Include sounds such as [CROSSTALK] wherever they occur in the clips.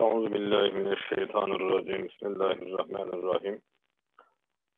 Euzu billahi mineşşeytanirracim. Bismillahirrahmanirrahim.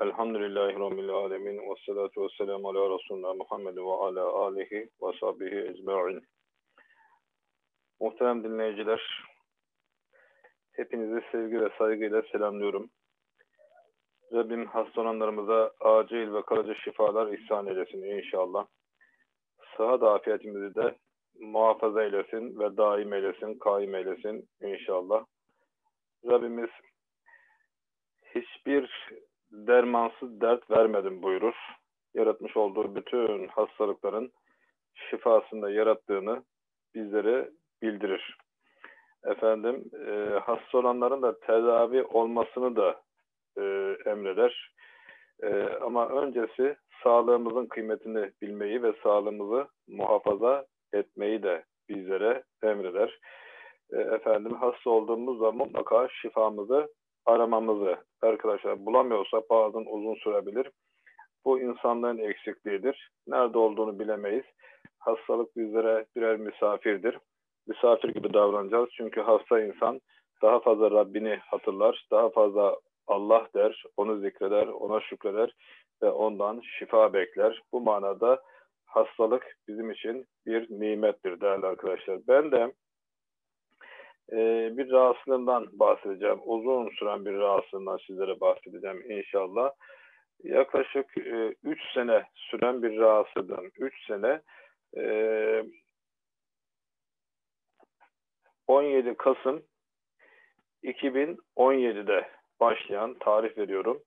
Elhamdülillahi rabbil alamin ve salatu vesselam ala resulina Muhammed ve ala alihi ve sahbihi ecmaîn. Muhterem dinleyiciler, hepinizi sevgi ve saygıyla selamlıyorum. Rabbim hastalananlarımıza acil ve kalıcı şifalar ihsan eylesin inşallah. Sıhhat afiyetimizi de muhafaza eylesin ve daim eylesin, kaim eylesin inşallah. Rabbimiz hiçbir dermansız dert vermedim buyurur. Yaratmış olduğu bütün hastalıkların şifasında yarattığını bizlere bildirir. Efendim e, hasta olanların da tedavi olmasını da e, emreder. E, ama öncesi sağlığımızın kıymetini bilmeyi ve sağlığımızı muhafaza etmeyi de bizlere emreder. E, efendim hasta olduğumuz zaman mutlaka şifamızı aramamızı arkadaşlar bulamıyorsak bazen uzun sürebilir. Bu insanlığın eksikliğidir. Nerede olduğunu bilemeyiz. Hastalık bizlere birer misafirdir. Misafir gibi davranacağız. Çünkü hasta insan daha fazla Rabbini hatırlar, daha fazla Allah der, onu zikreder, ona şükreder ve ondan şifa bekler. Bu manada hastalık bizim için bir nimettir değerli arkadaşlar. Ben de e, bir rahatsızlığından bahsedeceğim. Uzun süren bir rahatsızlığından sizlere bahsedeceğim inşallah. Yaklaşık 3 e, sene süren bir rahatsızlığım. 3 sene e, 17 Kasım 2017'de başlayan tarih veriyorum.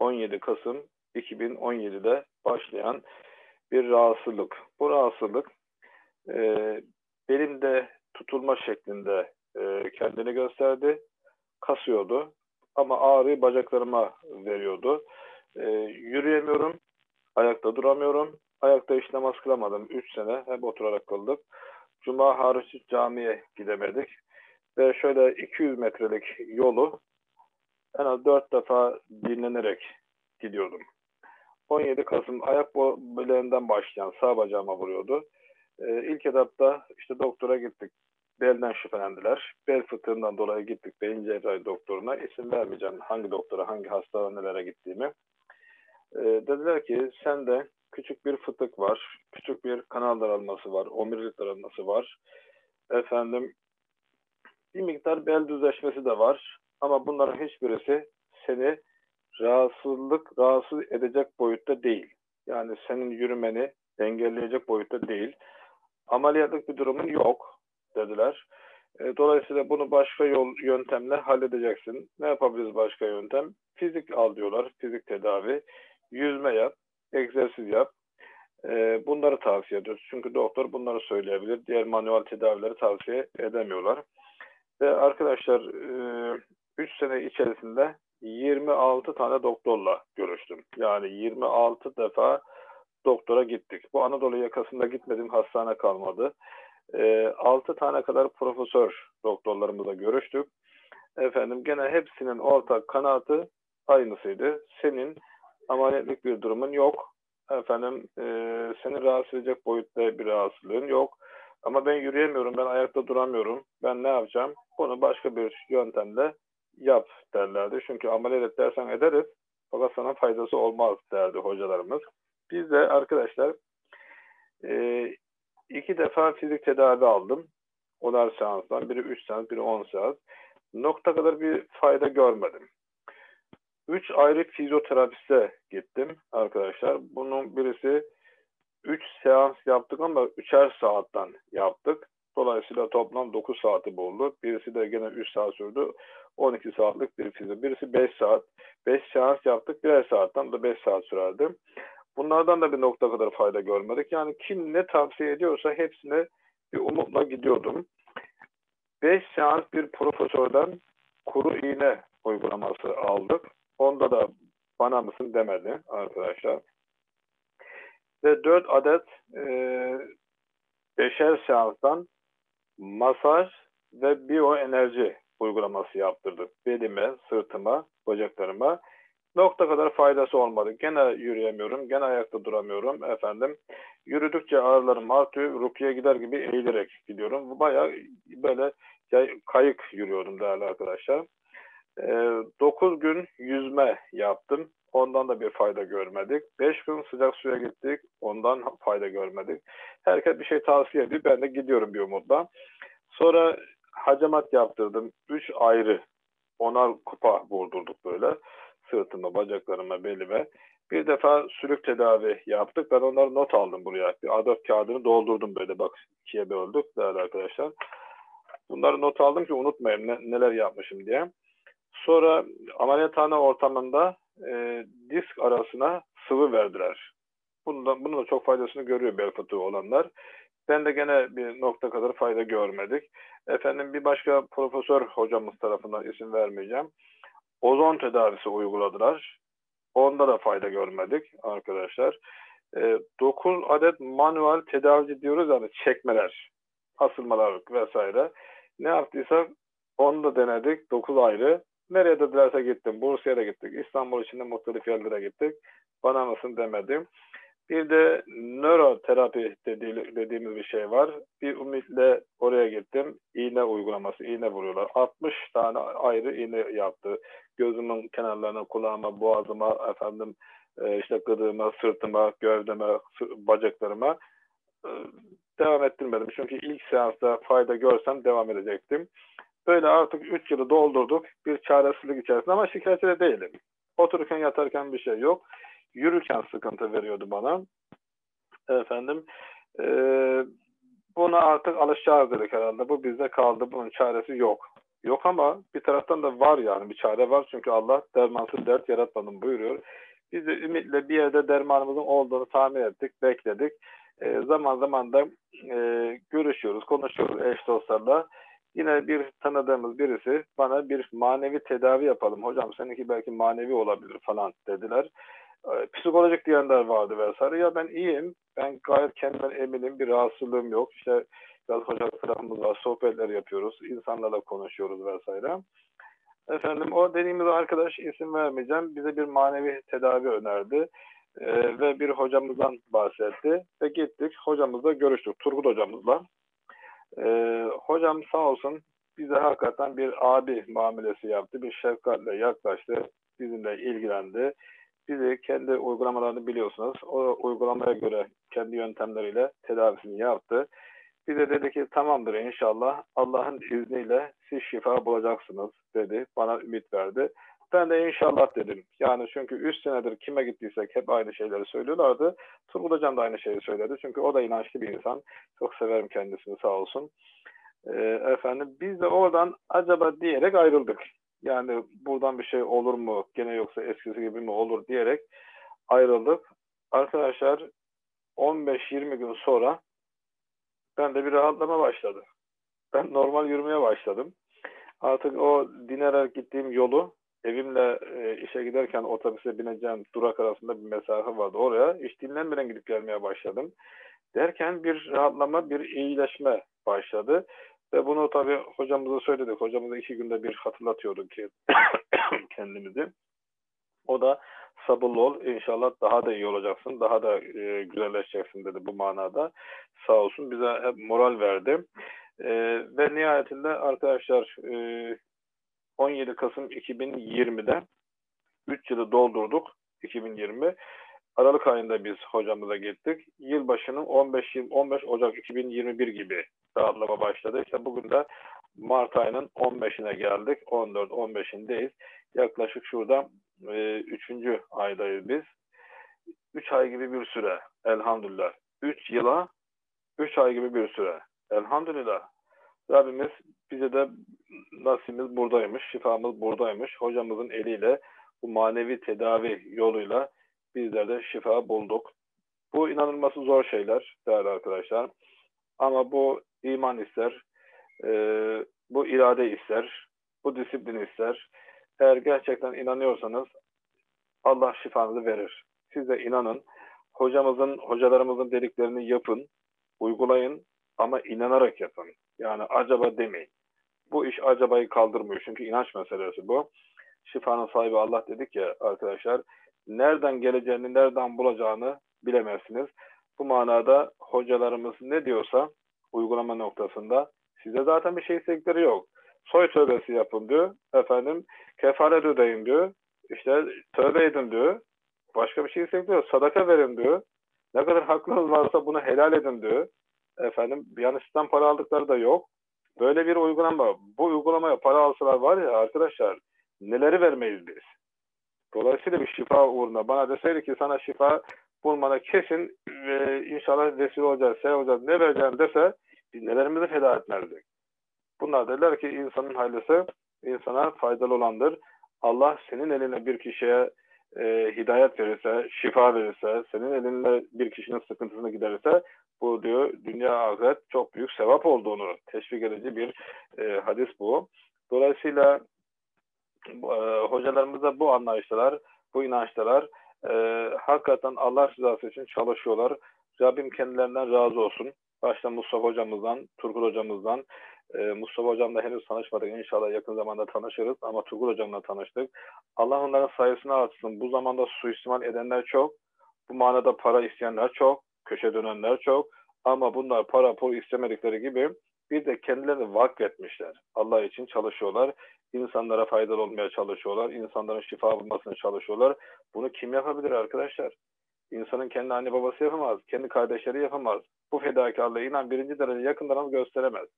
17 Kasım 2017'de başlayan bir rahatsızlık. Bu rahatsızlık e, belimde tutulma şeklinde e, kendini gösterdi. Kasıyordu. Ama ağrıyı bacaklarıma veriyordu. E, yürüyemiyorum. Ayakta duramıyorum. Ayakta hiç namaz kılamadım. 3 sene hep oturarak kıldık. Cuma hariç camiye gidemedik. Ve şöyle 200 metrelik yolu en az 4 defa dinlenerek gidiyordum. 17 Kasım ayak bileğinden başlayan sağ bacağıma vuruyordu. Ee, ilk etapta işte doktora gittik. Belden şüphelendiler. Bel fıtığından dolayı gittik beyin cerrahi doktoruna. İsim vermeyeceğim hangi doktora, hangi hastanelere gittiğimi. Ee, dediler ki sende küçük bir fıtık var, küçük bir kanal daralması var, omurilik daralması var. Efendim bir miktar bel düzleşmesi de var. Ama bunların hiçbirisi seni rahatsızlık rahatsız edecek boyutta değil. Yani senin yürümeni engelleyecek boyutta değil. Ameliyatlık bir durumun yok dediler. E, dolayısıyla bunu başka yol yöntemle halledeceksin. Ne yapabiliriz başka yöntem? Fizik al diyorlar. Fizik tedavi. Yüzme yap. Egzersiz yap. E, bunları tavsiye ediyoruz. Çünkü doktor bunları söyleyebilir. Diğer manuel tedavileri tavsiye edemiyorlar. Ve arkadaşlar 3 e, sene içerisinde 26 tane doktorla görüştüm. Yani 26 defa doktora gittik. Bu Anadolu yakasında gitmediğim hastane kalmadı. E, 6 tane kadar profesör doktorlarımızla görüştük. Efendim gene hepsinin ortak kanaatı aynısıydı. Senin ameliyatlık bir durumun yok. Efendim e, seni rahatsız edecek boyutta bir rahatsızlığın yok. Ama ben yürüyemiyorum, ben ayakta duramıyorum. Ben ne yapacağım? Bunu başka bir yöntemle yap derlerdi. Çünkü ameliyat dersen ederiz fakat sana faydası olmaz derdi hocalarımız. Biz de arkadaşlar e, iki defa fizik tedavi aldım. Onar seansdan. Biri 3 seans, biri 10 seans. Nokta kadar bir fayda görmedim. Üç ayrı fizyoterapiste gittim arkadaşlar. Bunun birisi 3 seans yaptık ama 3'er saatten yaptık. Dolayısıyla toplam 9 saati buldu. Birisi de gene 3 saat sürdü. 12 saatlik bir fizyo. Birisi 5 saat. 5 seans yaptık. Birer saatten de 5 saat sürerdi. Bunlardan da bir nokta kadar fayda görmedik. Yani kim ne tavsiye ediyorsa hepsine bir umutla gidiyordum. 5 seans bir profesörden kuru iğne uygulaması aldık. Onda da bana mısın demedi arkadaşlar. Ve 4 adet e, beşer seanstan masaj ve biyoenerji uygulaması yaptırdık. Belime, sırtıma, bacaklarıma. Nokta kadar faydası olmadı. Gene yürüyemiyorum, gene ayakta duramıyorum efendim. Yürüdükçe ağrılarım artıyor, rukiye gider gibi eğilerek gidiyorum. Bayağı böyle kayık yürüyordum değerli arkadaşlar. 9 e, gün yüzme yaptım. Ondan da bir fayda görmedik. 5 gün sıcak suya gittik. Ondan fayda görmedik. Herkes bir şey tavsiye ediyor. Ben de gidiyorum bir umutla. Sonra hacamat yaptırdım. 3 ayrı onar kupa vurdurduk böyle. Sırtıma, bacaklarıma, belime. Bir defa sülük tedavi yaptık. Ben onları not aldım buraya. Bir A4 kağıdını doldurdum böyle. Bak ikiye böldük değerli arkadaşlar. Bunları not aldım ki unutmayayım ne, neler yapmışım diye. Sonra ameliyathane ortamında e, disk arasına sıvı verdiler. Bundan, bunun da çok faydasını görüyor bel fıtığı olanlar. Ben de gene bir nokta kadar fayda görmedik. Efendim bir başka profesör hocamız tarafından isim vermeyeceğim. Ozon tedavisi uyguladılar. Onda da fayda görmedik arkadaşlar. E, 9 adet manuel tedavi diyoruz yani çekmeler, asılmalar vesaire. Ne yaptıysak onu da denedik. 9 ayrı. Nereye dedilerse gittim. Bursa'ya da gittik. İstanbul içinde muhtelif yerlere gittik. Bana mısın demedim. Bir de nöroterapi dediği, dediğimiz bir şey var. Bir ümitle oraya gittim. İğne uygulaması, iğne vuruyorlar. 60 tane ayrı iğne yaptı. Gözümün kenarlarına, kulağıma, boğazıma, efendim e, işte gıdığıma, sırtıma, gövdeme, bacaklarıma e, devam ettirmedim. Çünkü ilk seansta fayda görsem devam edecektim. Böyle artık 3 yılı doldurduk. Bir çaresizlik içerisinde ama şikayetçi de değilim. Otururken yatarken bir şey yok. Yürürken sıkıntı veriyordu bana. Efendim e, buna artık alışacağız dedik herhalde. Bu bizde kaldı. Bunun çaresi yok. Yok ama bir taraftan da var yani bir çare var. Çünkü Allah dermansız dert yaratmadım buyuruyor. Biz de ümitle bir yerde dermanımızın olduğunu tahmin ettik, bekledik. E, zaman zaman da e, görüşüyoruz, konuşuyoruz eş dostlarla. Yine bir tanıdığımız birisi bana bir manevi tedavi yapalım. Hocam seninki belki manevi olabilir falan dediler. Ee, psikolojik diyenler vardı vesaire. Ya ben iyiyim. Ben gayet kendimden eminim. Bir rahatsızlığım yok. İşte biraz hocalık tarafımız var. Sohbetler yapıyoruz. insanlarla konuşuyoruz vesaire. Efendim o dediğimiz arkadaş isim vermeyeceğim. Bize bir manevi tedavi önerdi. Ee, ve bir hocamızdan bahsetti. Ve gittik. Hocamızla görüştük. Turgut hocamızla. Ee, hocam sağ olsun bize hakikaten bir abi muamelesi yaptı. Bir şefkatle yaklaştı. Bizimle ilgilendi. Bizi kendi uygulamalarını biliyorsunuz. O uygulamaya göre kendi yöntemleriyle tedavisini yaptı. Bize dedi ki tamamdır inşallah Allah'ın izniyle siz şifa bulacaksınız dedi. Bana ümit verdi. Ben de inşallah dedim. Yani çünkü 3 senedir kime gittiysek hep aynı şeyleri söylüyorlardı. Turgut Hocam da aynı şeyi söyledi. Çünkü o da inançlı bir insan. Çok severim kendisini sağ olsun. Ee, efendim biz de oradan acaba diyerek ayrıldık. Yani buradan bir şey olur mu gene yoksa eskisi gibi mi olur diyerek ayrıldık. Arkadaşlar 15-20 gün sonra ben de bir rahatlama başladı. Ben normal yürümeye başladım. Artık o dinerek gittiğim yolu evimle e, işe giderken otobüse bineceğim durak arasında bir mesafe vardı. Oraya hiç dinlenmeden gidip gelmeye başladım. Derken bir rahatlama, bir iyileşme başladı. Ve bunu tabii hocamıza söyledik. Hocamıza iki günde bir hatırlatıyorduk ki [COUGHS] kendimizi. O da sabırlı ol. İnşallah daha da iyi olacaksın. Daha da e, güzelleşeceksin dedi bu manada. Sağ olsun bize hep moral verdi. E, ve nihayetinde arkadaşlar e, 17 Kasım 2020'de 3 yılı doldurduk 2020. Aralık ayında biz hocamıza gittik. Yılbaşının 15 15 Ocak 2021 gibi rahatlama başladı. İşte bugün de Mart ayının 15'ine geldik. 14-15'indeyiz. Yaklaşık şurada e, 3. aydayız biz. 3 ay gibi bir süre elhamdülillah. 3 yıla 3 ay gibi bir süre. Elhamdülillah. Rabbimiz bize de nasibimiz buradaymış, şifamız buradaymış. Hocamızın eliyle bu manevi tedavi yoluyla bizler de şifa bulduk. Bu inanılması zor şeyler değerli arkadaşlar. Ama bu iman ister, e, bu irade ister, bu disiplin ister. Eğer gerçekten inanıyorsanız Allah şifanızı verir. Siz de inanın. Hocamızın, hocalarımızın dediklerini yapın, uygulayın ama inanarak yapın. Yani acaba demeyin. Bu iş acabayı kaldırmıyor. Çünkü inanç meselesi bu. Şifanın sahibi Allah dedik ya arkadaşlar. Nereden geleceğini, nereden bulacağını bilemezsiniz. Bu manada hocalarımız ne diyorsa uygulama noktasında Size zaten bir şey istedikleri yok. Soy tövbesi yapın diyor. Efendim kefaret ödeyin diyor. İşte tövbe edin diyor. Başka bir şey istedikleri yok. Sadaka verin diyor. Ne kadar hakkınız varsa bunu helal edin diyor. Efendim yani sizden para aldıkları da yok. Böyle bir uygulama. Bu uygulamaya para alsalar var ya arkadaşlar neleri vermeyiz biz. Dolayısıyla bir şifa uğruna bana deseydi ki sana şifa bulmana kesin e, inşallah vesile olacağız, şey olacağız, ne vereceğim dese biz nelerimizi feda etmezdik. Bunlar derler ki insanın hayırlısı insana faydalı olandır. Allah senin eline bir kişiye e, hidayet verirse, şifa verirse, senin elinle bir kişinin sıkıntısını giderirse bu diyor dünya ahiret çok büyük sevap olduğunu teşvik edici bir e, hadis bu. Dolayısıyla e, hocalarımız da bu anlayıştalar, bu inançtalar. E, hakikaten Allah rızası için çalışıyorlar. Rabbim kendilerinden razı olsun. Başta Mustafa hocamızdan, Turgul hocamızdan, e, Mustafa hocamla henüz tanışmadık. İnşallah yakın zamanda tanışırız ama Turgul hocamla tanıştık. Allah onların sayısını artsın. Bu zamanda suistimal edenler çok. Bu manada para isteyenler çok. Köşe dönenler çok. Ama bunlar para pul istemedikleri gibi bir de kendilerini vakfetmişler. Allah için çalışıyorlar. İnsanlara faydalı olmaya çalışıyorlar. İnsanların şifa bulmasını çalışıyorlar. Bunu kim yapabilir arkadaşlar? İnsanın kendi anne babası yapamaz. Kendi kardeşleri yapamaz. Bu fedakarlığı inan birinci derece yakınlarımız gösteremez.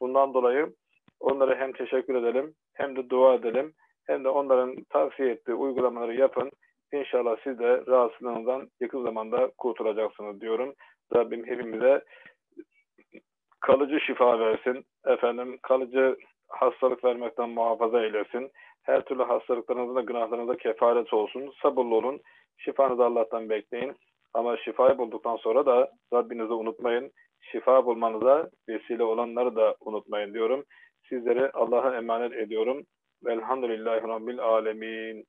Bundan dolayı onlara hem teşekkür edelim hem de dua edelim. Hem de onların tavsiye ettiği uygulamaları yapın. İnşallah siz de rahatsızlığınızdan yakın zamanda kurtulacaksınız diyorum. Rabbim hepimize kalıcı şifa versin. Efendim kalıcı hastalık vermekten muhafaza eylesin. Her türlü hastalıklarınızın da günahlarınıza kefaret olsun. Sabırlı olun. Şifanızı Allah'tan bekleyin. Ama şifayı bulduktan sonra da Rabbinizi unutmayın. Şifa bulmanıza vesile olanları da unutmayın diyorum. Sizleri Allah'a emanet ediyorum. Velhamdülillahi Rabbil Alemin.